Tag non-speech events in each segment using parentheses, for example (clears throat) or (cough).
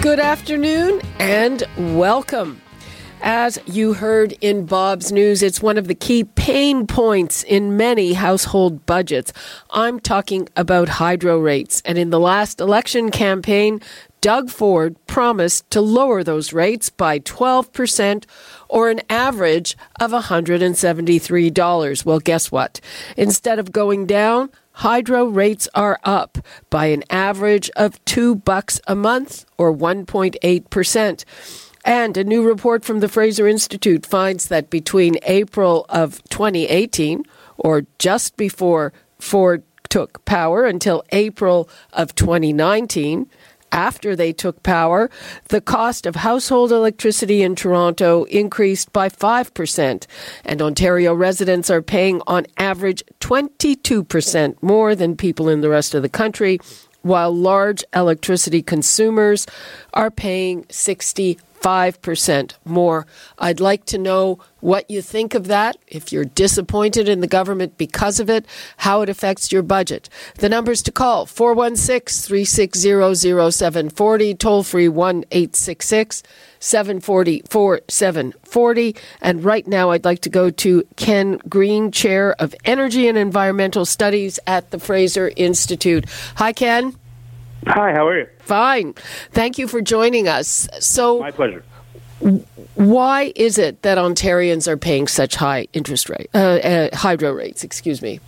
Good afternoon and welcome. As you heard in Bob's news, it's one of the key pain points in many household budgets. I'm talking about hydro rates. And in the last election campaign, Doug Ford promised to lower those rates by 12% or an average of $173. Well, guess what? Instead of going down, hydro rates are up by an average of 2 bucks a month or 1.8%. And a new report from the Fraser Institute finds that between April of 2018 or just before Ford took power until April of 2019, after they took power, the cost of household electricity in Toronto increased by 5%, and Ontario residents are paying on average 22% more than people in the rest of the country, while large electricity consumers are paying 60 5% more. I'd like to know what you think of that, if you're disappointed in the government because of it, how it affects your budget. The numbers to call 416 360 0740, toll free 1 866 740 4740. And right now, I'd like to go to Ken Green, Chair of Energy and Environmental Studies at the Fraser Institute. Hi, Ken. Hi, how are you? Fine. Thank you for joining us. So, my pleasure. Why is it that Ontarians are paying such high interest rate, uh, uh, hydro rates? Excuse me.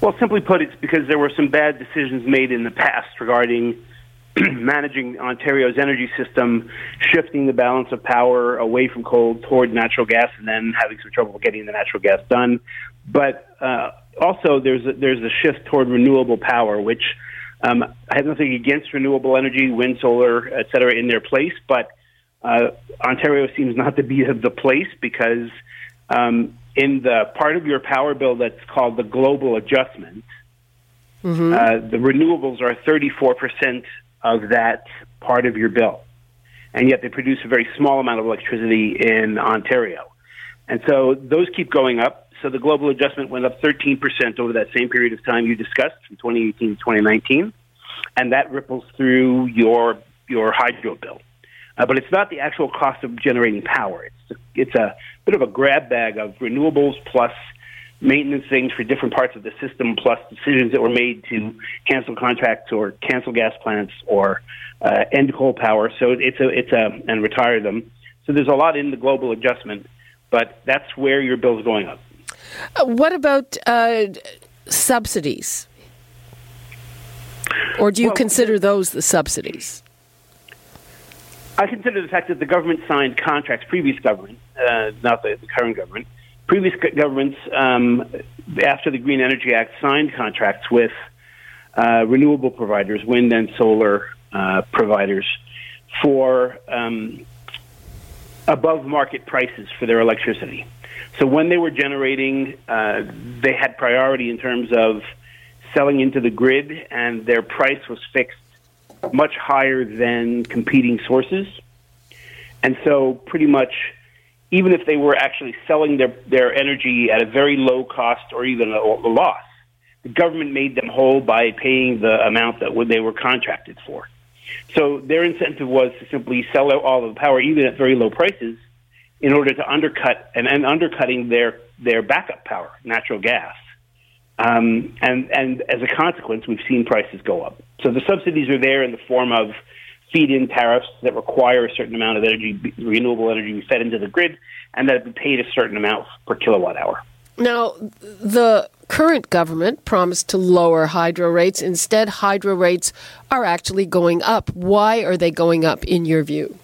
Well, simply put, it's because there were some bad decisions made in the past regarding (clears throat) managing Ontario's energy system, shifting the balance of power away from coal toward natural gas, and then having some trouble getting the natural gas done. But uh, also, there's a, there's a shift toward renewable power, which um, I have nothing against renewable energy, wind, solar, et cetera, in their place, but uh, Ontario seems not to be the place because um, in the part of your power bill that's called the global adjustment, mm-hmm. uh, the renewables are 34% of that part of your bill. And yet they produce a very small amount of electricity in Ontario. And so those keep going up. So the global adjustment went up 13% over that same period of time you discussed from 2018 to 2019. And that ripples through your, your hydro bill. Uh, but it's not the actual cost of generating power. It's, it's a bit of a grab bag of renewables plus maintenance things for different parts of the system, plus decisions that were made to cancel contracts or cancel gas plants or uh, end coal power. So it's a it's a and retire them. So there's a lot in the global adjustment, but that's where your bill's going up. Uh, what about uh, subsidies? Or do you well, consider those the subsidies? I consider the fact that the government signed contracts, previous government, uh, not the, the, current government, previous governments, um, after the Green Energy Act, signed contracts with uh, renewable providers, wind and solar uh, providers, for um, above market prices for their electricity. So when they were generating, uh, they had priority in terms of selling into the grid, and their price was fixed much higher than competing sources. And so, pretty much, even if they were actually selling their, their energy at a very low cost or even a, a loss, the government made them whole by paying the amount that they were contracted for. So their incentive was to simply sell out all of the power, even at very low prices, in order to undercut and, and undercutting their their backup power, natural gas. Um, and and as a consequence, we've seen prices go up. So the subsidies are there in the form of feed-in tariffs that require a certain amount of energy, renewable energy, be fed into the grid, and that be paid a certain amount per kilowatt hour. Now, the current government promised to lower hydro rates. Instead, hydro rates are actually going up. Why are they going up, in your view?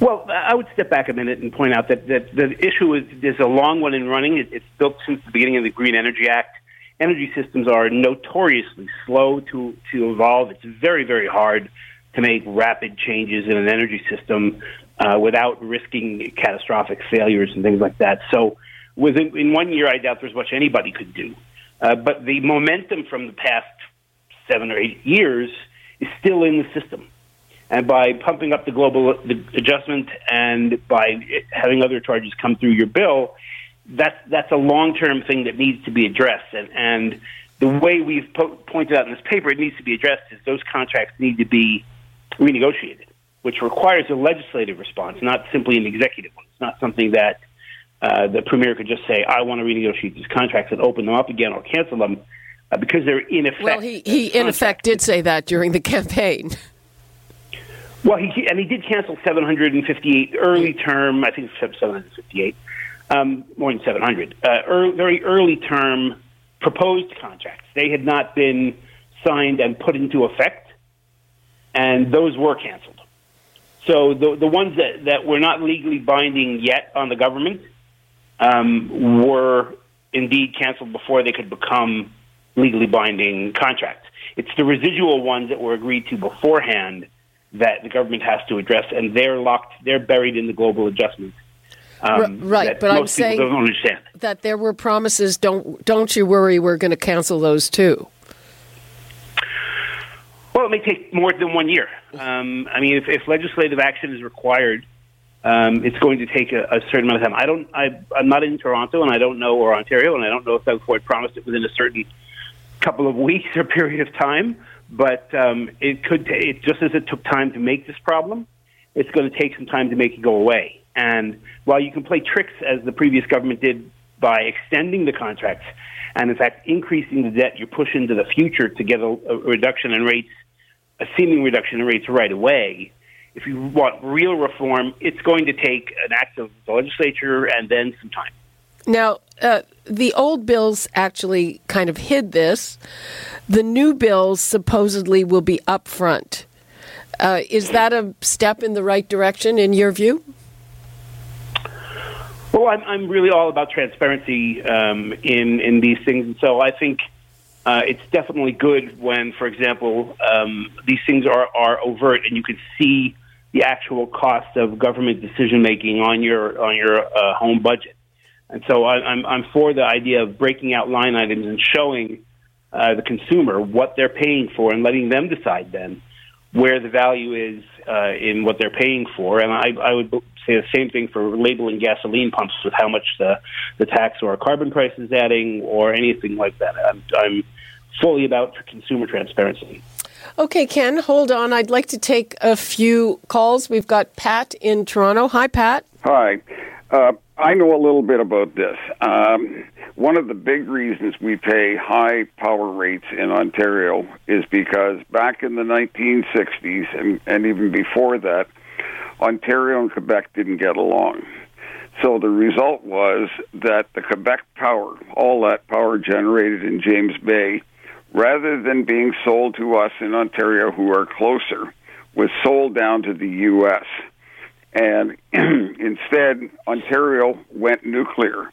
Well, I would step back a minute and point out that, that the issue is there's a long one in running. It, it's built since the beginning of the Green Energy Act. Energy systems are notoriously slow to, to evolve. It's very, very hard to make rapid changes in an energy system uh, without risking catastrophic failures and things like that. So, within in one year, I doubt there's much anybody could do. Uh, but the momentum from the past seven or eight years is still in the system. And by pumping up the global adjustment and by having other charges come through your bill, that's that's a long term thing that needs to be addressed. And, and the way we've po- pointed out in this paper, it needs to be addressed is those contracts need to be renegotiated, which requires a legislative response, not simply an executive one. It's not something that uh, the premier could just say, "I want to renegotiate these contracts and open them up again or cancel them," uh, because they're in effect. Well, he, he in effect did say that during the campaign. (laughs) Well, he and he did cancel 758 early term. I think it's 758, um, more than 700. Uh, early, very early term proposed contracts. They had not been signed and put into effect, and those were canceled. So the the ones that, that were not legally binding yet on the government um, were indeed canceled before they could become legally binding contracts. It's the residual ones that were agreed to beforehand that the government has to address, and they're locked, they're buried in the global adjustment. Um, right, but I'm saying that there were promises. Don't don't you worry, we're going to cancel those too. Well, it may take more than one year. Um, I mean, if, if, legislative action is required, um, it's going to take a, a, certain amount of time. I don't. I, am not in Toronto, and I don't know or Ontario, and I don't know if Doug Ford promised it within a certain couple of (laughs) weeks or period of time. But um, it could, t- it, just as it took time to make this problem, it's going to take some time to make it go away. And while you can play tricks, as the previous government did by extending the contracts, and in fact increasing the debt you push into the future to get a, a reduction in rates, a seeming reduction in rates right away, if you want real reform, it's going to take an act of the legislature and then some time. Now, uh, the old bills actually kind of hid this. The new bills supposedly will be upfront. Uh, is that a step in the right direction in your view? Well, I'm, I'm really all about transparency um, in in these things, and so I think uh, it's definitely good when, for example, um, these things are are overt and you can see the actual cost of government decision making on your on your uh, home budget. And so I, I'm, I'm for the idea of breaking out line items and showing uh, the consumer what they're paying for and letting them decide then where the value is uh, in what they're paying for. And I, I would say the same thing for labeling gasoline pumps with how much the, the tax or carbon price is adding or anything like that. I'm, I'm fully about consumer transparency. Okay, Ken, hold on. I'd like to take a few calls. We've got Pat in Toronto. Hi, Pat. Hi. Uh, I know a little bit about this. Um, one of the big reasons we pay high power rates in Ontario is because back in the 1960s and, and even before that, Ontario and Quebec didn't get along. So the result was that the Quebec power, all that power generated in James Bay, rather than being sold to us in Ontario who are closer, was sold down to the U.S. And (clears throat) instead, Ontario went nuclear.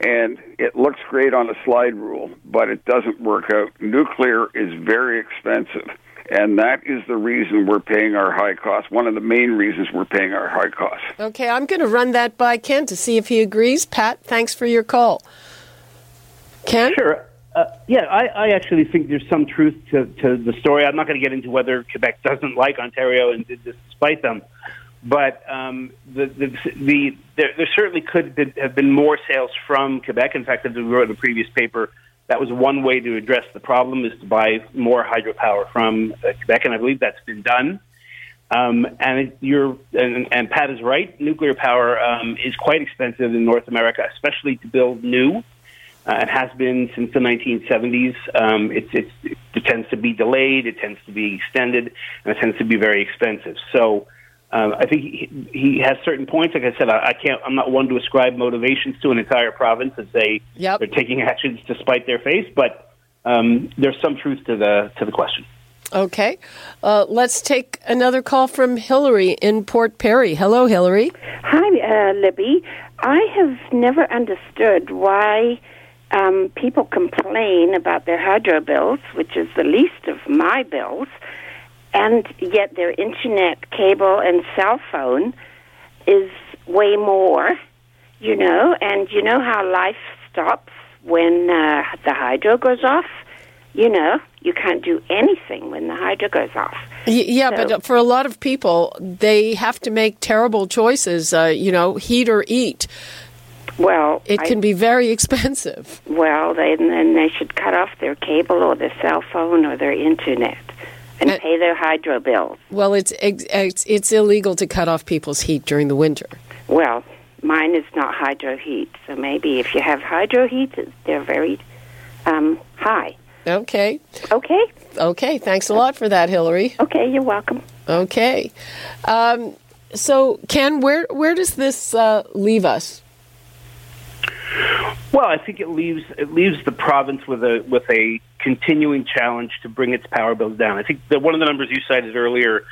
And it looks great on a slide rule, but it doesn't work out. Nuclear is very expensive. And that is the reason we're paying our high costs. One of the main reasons we're paying our high costs. Okay, I'm going to run that by Ken to see if he agrees. Pat, thanks for your call. Ken? Sure. Uh, yeah, I, I actually think there's some truth to, to the story. I'm not going to get into whether Quebec doesn't like Ontario and did this despite them. But um, the, the, the, there, there certainly could have been more sales from Quebec. In fact, as we wrote in the previous paper, that was one way to address the problem is to buy more hydropower from uh, Quebec, and I believe that's been done. Um, and you're and, and, Pat is right. Nuclear power um, is quite expensive in North America, especially to build new. Uh, it has been since the 1970s. Um, it's, it tends to be delayed, it tends to be extended, and it tends to be very expensive. So um, I think he, he has certain points. Like I said, I, I can't. I'm not one to ascribe motivations to an entire province and say yep. they're taking actions to spite their face. But um, there's some truth to the to the question. Okay, uh, let's take another call from Hillary in Port Perry. Hello, Hillary. Hi, uh, Libby. I have never understood why um, people complain about their hydro bills, which is the least of my bills, and yet their internet, cable, and cell phone is way more, you know, and you know how life stops when uh, the hydro goes off? You know, you can't do anything when the hydro goes off. Y- yeah, so, but for a lot of people, they have to make terrible choices, uh, you know, heat or eat. Well, it I, can be very (laughs) expensive. Well, they, then they should cut off their cable or their cell phone or their internet and uh, pay their hydro bills. Well, it's, it's it's illegal to cut off people's heat during the winter. Well, mine is not hydro heat, so maybe if you have hydro heat, they're very um, high. Okay. Okay. Okay. Thanks a lot for that, Hillary. Okay, you're welcome. Okay. Um, so, Ken, where where does this uh, leave us? Well, I think it leaves it leaves the province with a with a continuing challenge to bring its power bills down. I think that one of the numbers you cited earlier,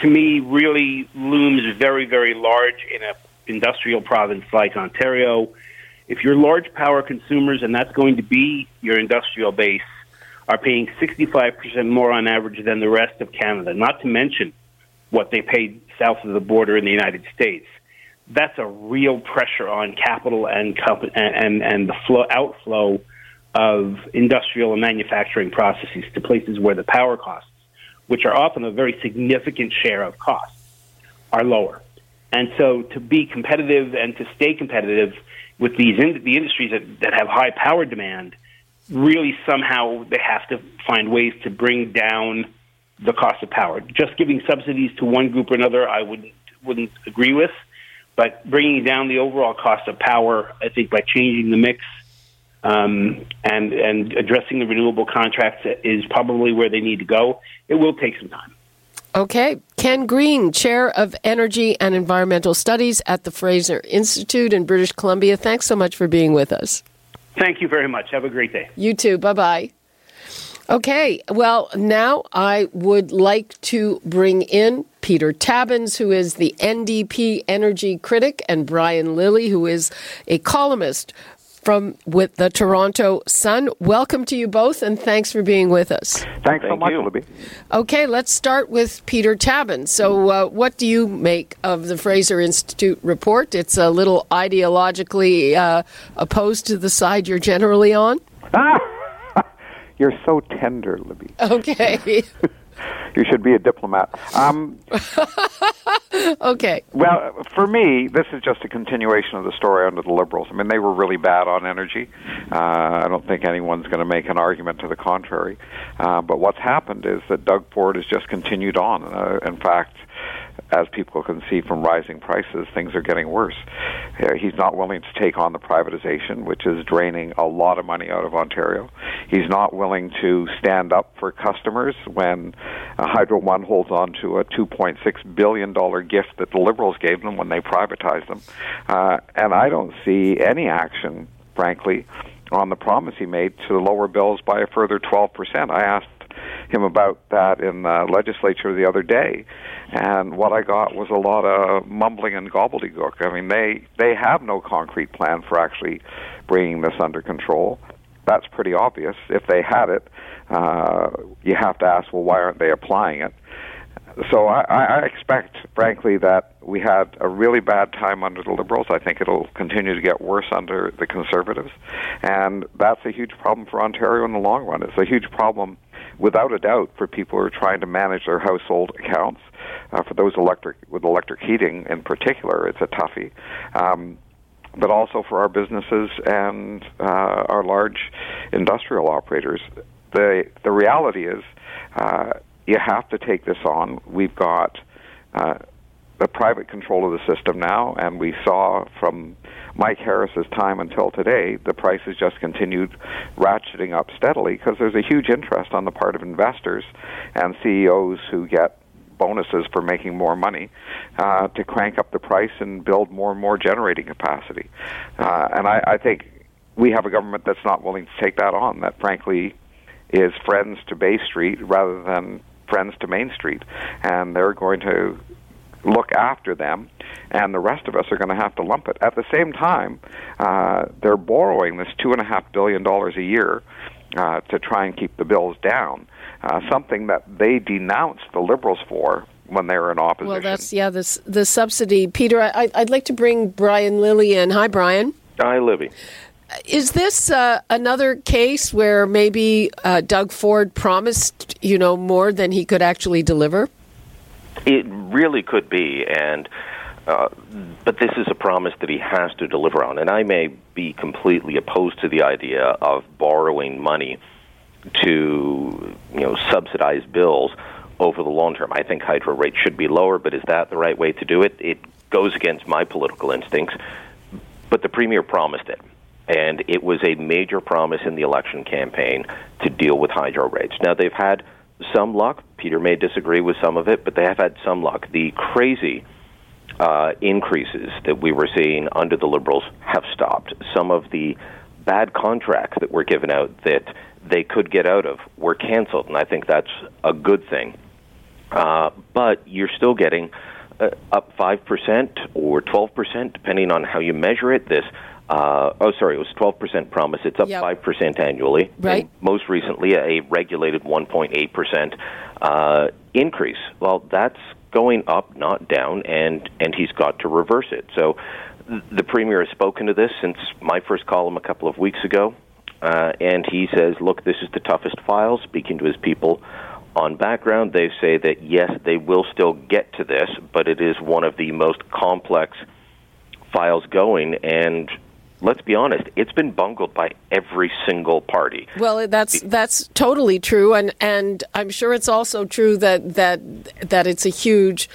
to me, really looms very very large in a industrial province like Ontario. If you're large power consumers, and that's going to be your industrial base, are paying 65% more on average than the rest of Canada, not to mention what they paid south of the border in the United States. That's a real pressure on capital and and and the flow outflow of industrial and manufacturing processes to places where the power costs, which are often a very significant share of costs, are lower. And so, to be competitive and to stay competitive with these in, the industries that, that have high power demand, really somehow they have to find ways to bring down the cost of power. Just giving subsidies to one group or another, I wouldn't wouldn't agree with. But bringing down the overall cost of power, I think by changing the mix um, and and addressing the renewable contracts is probably where they need to go. It will take some time. Okay. Ken Green, Chair of Energy and Environmental Studies at the Fraser Institute in British Columbia. Thanks so much for being with us. Thank you very much. Have a great day. You too. Bye bye. Okay, well, now I would like to bring in Peter Tabuns, who is the NDP energy critic, and Brian Lilley, who is a columnist from with the Toronto Sun. Welcome to you both, and thanks for being with us. Thanks Thank so much, Libby. Okay, let's start with Peter Tabuns. So, uh, what do you make of the Fraser Institute report? It's a little ideologically uh, opposed to the side you're generally on. (laughs) you're so tender, Libby. Okay. (laughs) you should be a diplomat. Um, (laughs) okay. Well, for me, this is just a continuation of the story under the Liberals. I mean, they were really bad on energy. Uh, I don't think anyone's going to make an argument to the contrary. Uh, but what's happened is that Doug Ford has just continued on. Uh, in fact, as people can see from rising prices, things are getting worse. He's not willing to take on the privatization, which is draining a lot of money out of Ontario. He's not willing to stand up for customers when uh, Hydro One holds on to a $2.6 billion gift that the Liberals gave them when they privatized them. Uh, and I don't see any action, frankly, on the promise he made to lower bills by a further 12%. I asked him about that in the legislature the other day, and what I got was a lot of mumbling and gobbledygook. I mean, they they have no concrete plan for actually bringing this under control. That's pretty obvious. If they had it, uh, you have to ask, well, why aren't they applying it? So I, I expect, frankly, that we had a really bad time under the Liberals. I think it'll continue to get worse under the Conservatives, and that's a huge problem for Ontario in the long run. It's a huge problem, without a doubt, for people who are trying to manage their household accounts uh, for those electric with electric heating in particular, it's a toughie. Um, but also for our businesses and uh, our large industrial operators. The the reality is, uh, you have to take this on. We've got uh, the private control of the system now, and we saw from Mike Harris's time until today, the prices just continued ratcheting up steadily because there's a huge interest on the part of investors and CEOs who get bonuses for making more money uh, to crank up the price and build more and more generating capacity. Uh, and I, I think we have a government that's not willing to take that on. That frankly is friends to Bay Street rather than friends to Main Street, and they're going to look after them, and the rest of us are going to have to lump it. At the same time, uh, they're borrowing this two and a half billion dollars a year uh, to try and keep the bills down. Uh, something that they denounced the Liberals for when they were in opposition. Well, that's yeah, this the subsidy. Peter, I, would like to bring Brian Lilley in. Hi, Brian. Hi, Libby. Is this uh, another case where maybe uh, Doug Ford promised, you know, more than he could actually deliver? It really could be, and uh, but this is a promise that he has to deliver on. And I may be completely opposed to the idea of borrowing money to, you know, subsidize bills over the long term. I think hydro rates should be lower, but is that the right way to do it? It goes against my political instincts. But the premier promised it. And it was a major promise in the election campaign to deal with hydro rates. Now, they've had some luck. Peter may disagree with some of it, but they have had some luck. The crazy uh, increases that we were seeing under the Liberals have stopped. Some of the bad contracts that were given out that they could get out of were canceled, and I think that's a good thing. Uh, but you're still getting uh, up 5% or 12%, depending on how you measure it. This uh, oh, sorry, it was 12% promise. It's up yep. 5% annually. Right. And most recently, a regulated 1.8% uh, increase. Well, that's going up, not down, and, and he's got to reverse it. So the Premier has spoken to this since my first column a couple of weeks ago, uh, and he says, look, this is the toughest file, speaking to his people on background. They say that, yes, they will still get to this, but it is one of the most complex files going, and let's be honest, it's been bungled by every single party. Well, that's that's totally true, and and I'm sure it's also true that that that it's a huge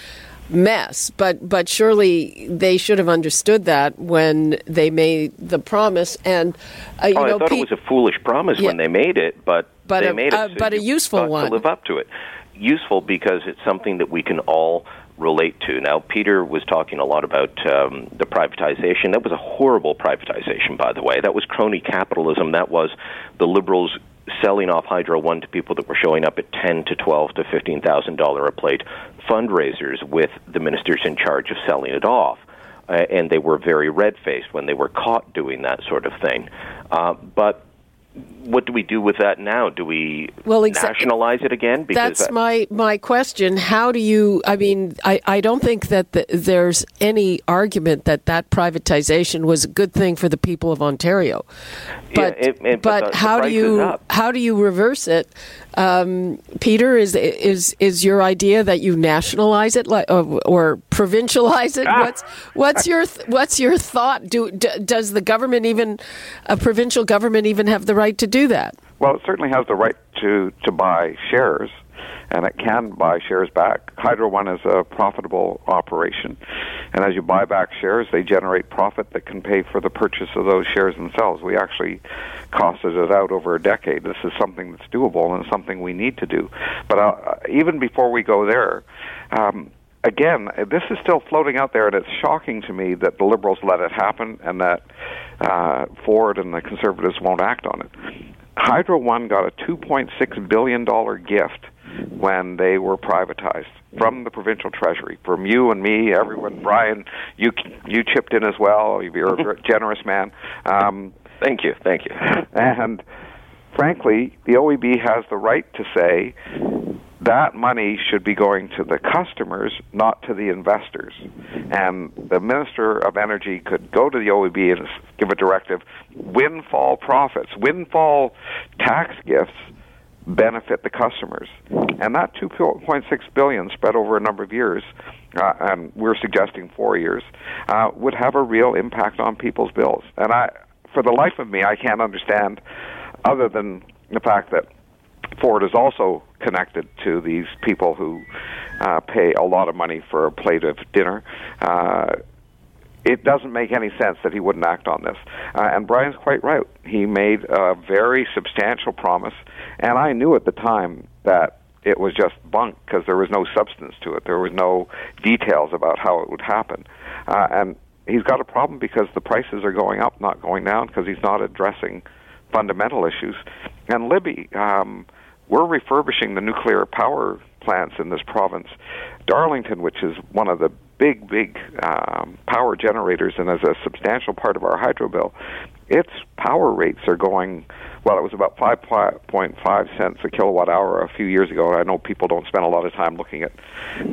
mess. But but surely they should have understood that when they made the promise. And uh, you oh, know, I thought Pete, it was a foolish promise yeah, when they made it, but, but they a, made it. Uh, so but a useful one to live up to it. Useful because it's something that we can all relate to. Now, Peter was talking a lot about um, the privatization. That was a horrible privatization, by the way. That was crony capitalism. That was the liberals selling off Hydro One to people that were showing up at ten to twelve to fifteen thousand dollar a plate fundraisers with the ministers in charge of selling it off. Uh, and they were very red faced when they were caught doing that sort of thing. Uh, but what do we do with that now? Do we well, exa- nationalize it again? Because that's my my question. How do you? I mean, I, I don't think that the, there's any argument that that privatization was a good thing for the people of Ontario. But yeah, it, it, but, but how do you how do you reverse it? Um, Peter, is is is your idea that you nationalize it like, or, or provincialize it? Ah. What's what's your what's your thought? Do d- does the government even a provincial government even have the right to do that? Well, it certainly has the right to to buy shares and it can buy shares back. Hydro One is a profitable operation, and as you buy back shares, they generate profit that can pay for the purchase of those shares themselves. We actually costed it out over a decade. This is something that's doable and something we need to do. But uh, even before we go there, um, again, this is still floating out there, and it's shocking to me that the Liberals let it happen and that uh, Ford and the Conservatives won't act on it. Hydro One got a $2.6 billion gift when they were privatized from the provincial treasury. From you and me, everyone, Brian, you you chipped in as well. You're a (laughs) generous man. Um, thank you, thank you. And frankly, the OEB has the right to say that money should be going to the customers, not to the investors. And the Minister of Energy could go to the OEB and give a directive windfall profits, windfall tax gifts benefit the customers. And that 2.6 billion spread over a number of years, uh, and we're suggesting four years, uh, would have a real impact on people's bills. And I, for the life of me, I can't understand, other than the fact that Ford is also connected to these people who uh, pay a lot of money for a plate of dinner. Uh, it doesn't make any sense that he wouldn't act on this. Uh, and Brian's quite right. He made a very substantial promise, and I knew at the time that it was just bunk because there was no substance to it. There was no details about how it would happen. Uh, and he's got a problem because the prices are going up, not going down, because he's not addressing fundamental issues. And Libby, um, we're refurbishing the nuclear power plants in this province. Darlington, which is one of the big, big um, power generators and is a substantial part of our hydro bill, its power rates are going well, it was about 5.5 cents a kilowatt hour a few years ago. I know people don't spend a lot of time looking at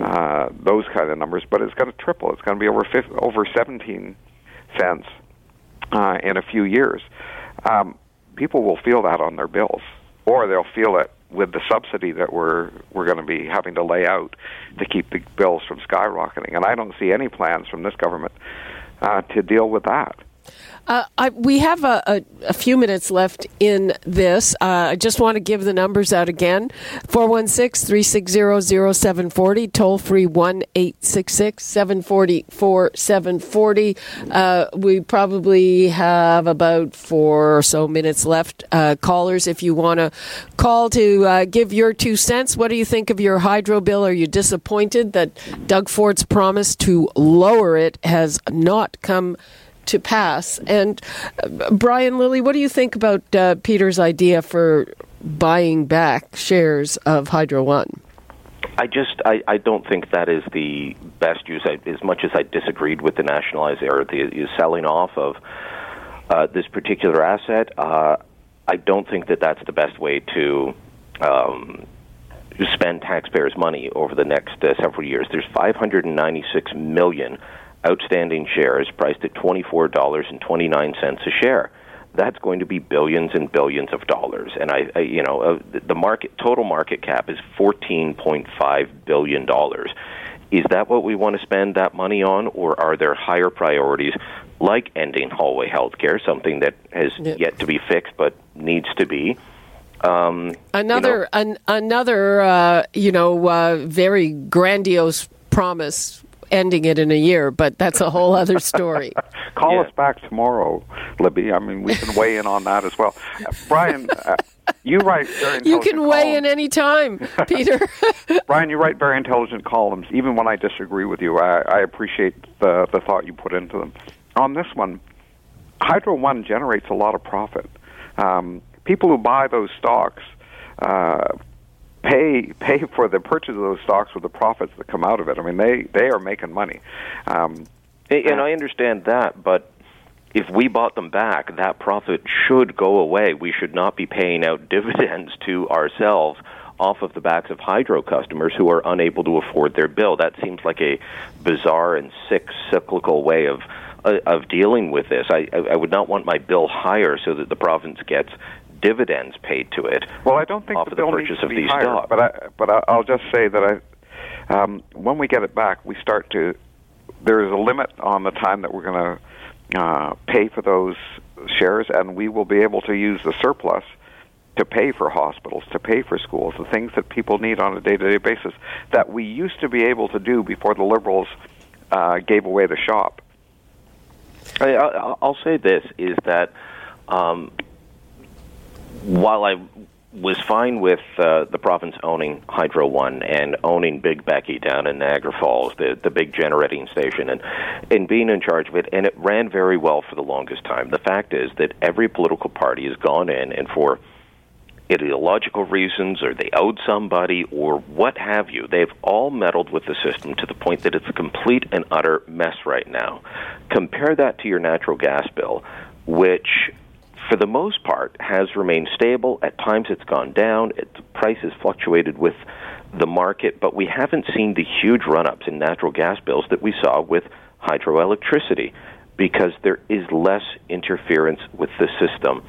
uh, those kind of numbers, but it's going to triple. It's going to be over 50, over 17 cents uh, in a few years. Um, people will feel that on their bills, or they'll feel it with the subsidy that we're we're going to be having to lay out to keep the bills from skyrocketing. And I don't see any plans from this government uh, to deal with that. Uh, I, we have a, a, a, few minutes left in this. Uh, I just want to give the numbers out again 416 360 0740, toll free 1 866 740 4740. Uh, we probably have about four or so minutes left. Uh, callers, if you want to call to uh, give your two cents, what do you think of your hydro bill? Are you disappointed that Doug Ford's promise to lower it has not come? To pass. And uh, Brian Lilley, what do you think about uh, Peter's idea for buying back shares of Hydro One? I just I, I don't think that is the best use. I, as much as I disagreed with the nationalized or the selling off of uh, this particular asset, uh, I don't think that that's the best way to. Um, spend taxpayers' money over the next uh, several years. There's 596 million outstanding shares priced at $24.29 a share. That's going to be billions and billions of dollars, and I, I you know, uh, the market total market cap is 14.5 billion dollars. Is that what we want to spend that money on, or are there higher priorities like ending hallway health care, something that has yep. yet to be fixed but needs to be? Um, another you know, an, another uh, you know uh, very grandiose promise ending it in a year, but that's a whole other story. (laughs) Call yeah. us back tomorrow, Libby. I mean, we can weigh in on that as well. Uh, Brian, uh, you write very You can weigh columns. in any time, (laughs) Peter. (laughs) Brian, you write very intelligent columns. Even when I disagree with you, I, I appreciate the, the thought you put into them. On this one, Hydro One generates a lot of profit. Um, people who buy those stocks uh, pay pay for the purchase of those stocks with the profits that come out of it. I mean, they they are making money. Um, and I understand that, but if we bought them back, that profit should go away. We should not be paying out (laughs) dividends to ourselves off of the backs of hydro customers who are unable to afford their bill. That seems like a bizarre and sick cyclical way of uh, of dealing with this. I, I would not want my bill higher so that the province gets dividends paid to it. Well, I don't think off the, the purchase of these higher, stocks. But I, but I'll just say that I, um, when we get it back, we start to. There is a limit on the time that we're going to uh, pay for those shares, and we will be able to use the surplus to pay for hospitals, to pay for schools, the things that people need on a day-to-day basis that we used to be able to do before the liberals uh, gave away the shop. I, will say this: is that um, while I was fine with uh, the province owning Hydro One and owning Big Becky down in Niagara Falls, the the big generating station, and and being in charge of it, and it ran very well for the longest time. The fact is that every political party has gone in and for ideological reasons or they owed somebody or what have you. They've all meddled with the system to the point that it's a complete and utter mess right now. Compare that to your natural gas bill, which for the most part, has remained stable. At times it's gone down. Its price has fluctuated with the market, but we haven't seen the huge run ups in natural gas bills that we saw with hydroelectricity because there is less interference with the system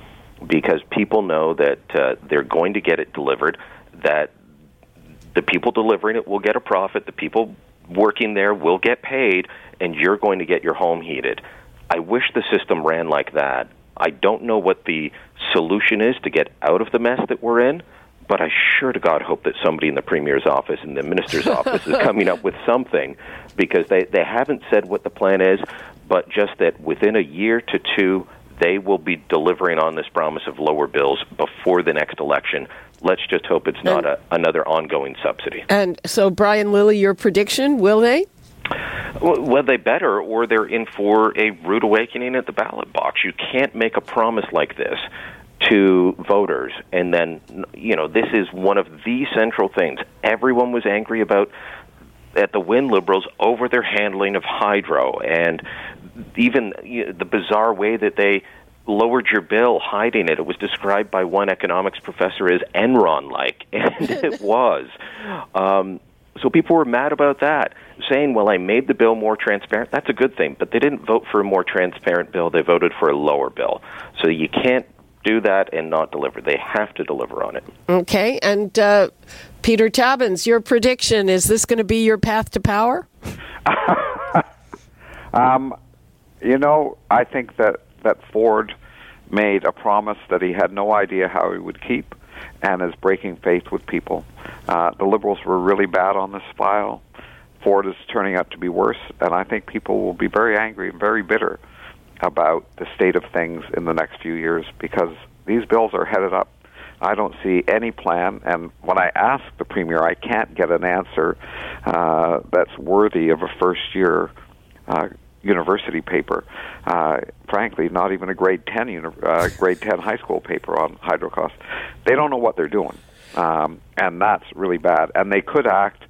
because people know that uh, they're going to get it delivered, that the people delivering it will get a profit, the people working there will get paid, and you're going to get your home heated. I wish the system ran like that I don't know what the solution is to get out of the mess that we're in, but I sure to God hope that somebody in the Premier's office and the Minister's (laughs) office is coming up with something because they, they haven't said what the plan is, but just that within a year to two, they will be delivering on this promise of lower bills before the next election. Let's just hope it's not a, another ongoing subsidy. And so, Brian Lilley, your prediction, will they? Well, they better, or they're in for a rude awakening at the ballot box. You can't make a promise like this to voters and then you know this is one of the central things everyone was angry about at the Wynne Liberals over their handling of hydro and even you know, the bizarre way that they lowered your bill hiding it. It was described by one economics professor as Enron like, (laughs) and it was. Um, so people were mad about that, saying, well, I made the bill more transparent. That's a good thing, but they didn't vote for a more transparent bill. They voted for a lower bill. So you can't do that and not deliver. They have to deliver on it. Okay. And uh, Peter Tabuns, your prediction is this going to be your path to power? (laughs) um, you know, I think that, that Ford made a promise that he had no idea how he would keep and is breaking faith with people. Uh, the Liberals were really bad on this file. Ford is turning out to be worse, and I think people will be very angry and very bitter about the state of things in the next few years because these bills are headed up. I don't see any plan, and when I ask the premier, I can't get an answer uh, that's worthy of a first-year uh, university paper. Uh, frankly, not even a grade ten uni- uh, grade ten high school paper on hydro costs. They don't know what they're doing, um, and that's really bad. And they could act,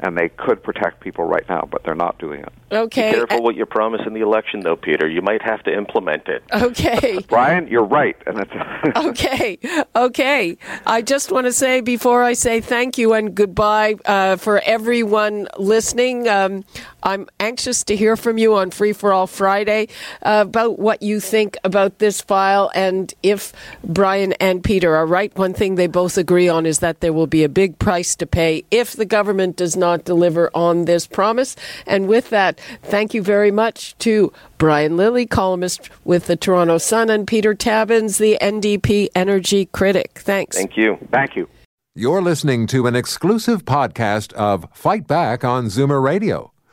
and they could protect people right now, but they're not doing it. Okay. Be careful what you promise in the election, though, Peter. You might have to implement it. Okay. (laughs) Brian, you're right, and it's (laughs) (laughs) okay. Okay. I just want to say before I say thank you and goodbye uh, for everyone listening. Um, I'm anxious to hear from you on Free for All Friday uh, about what you think about this file and if Brian and Peter are right. One thing they both agree on is that there will be a big price to pay if the government does not deliver on this promise. And with that, thank you very much to Brian Lilley, columnist with the Toronto Sun, and Peter Tabuns, the NDP energy critic. Thanks. Thank you. Thank you. You're listening to an exclusive podcast of Fight Back on Zoomer Radio,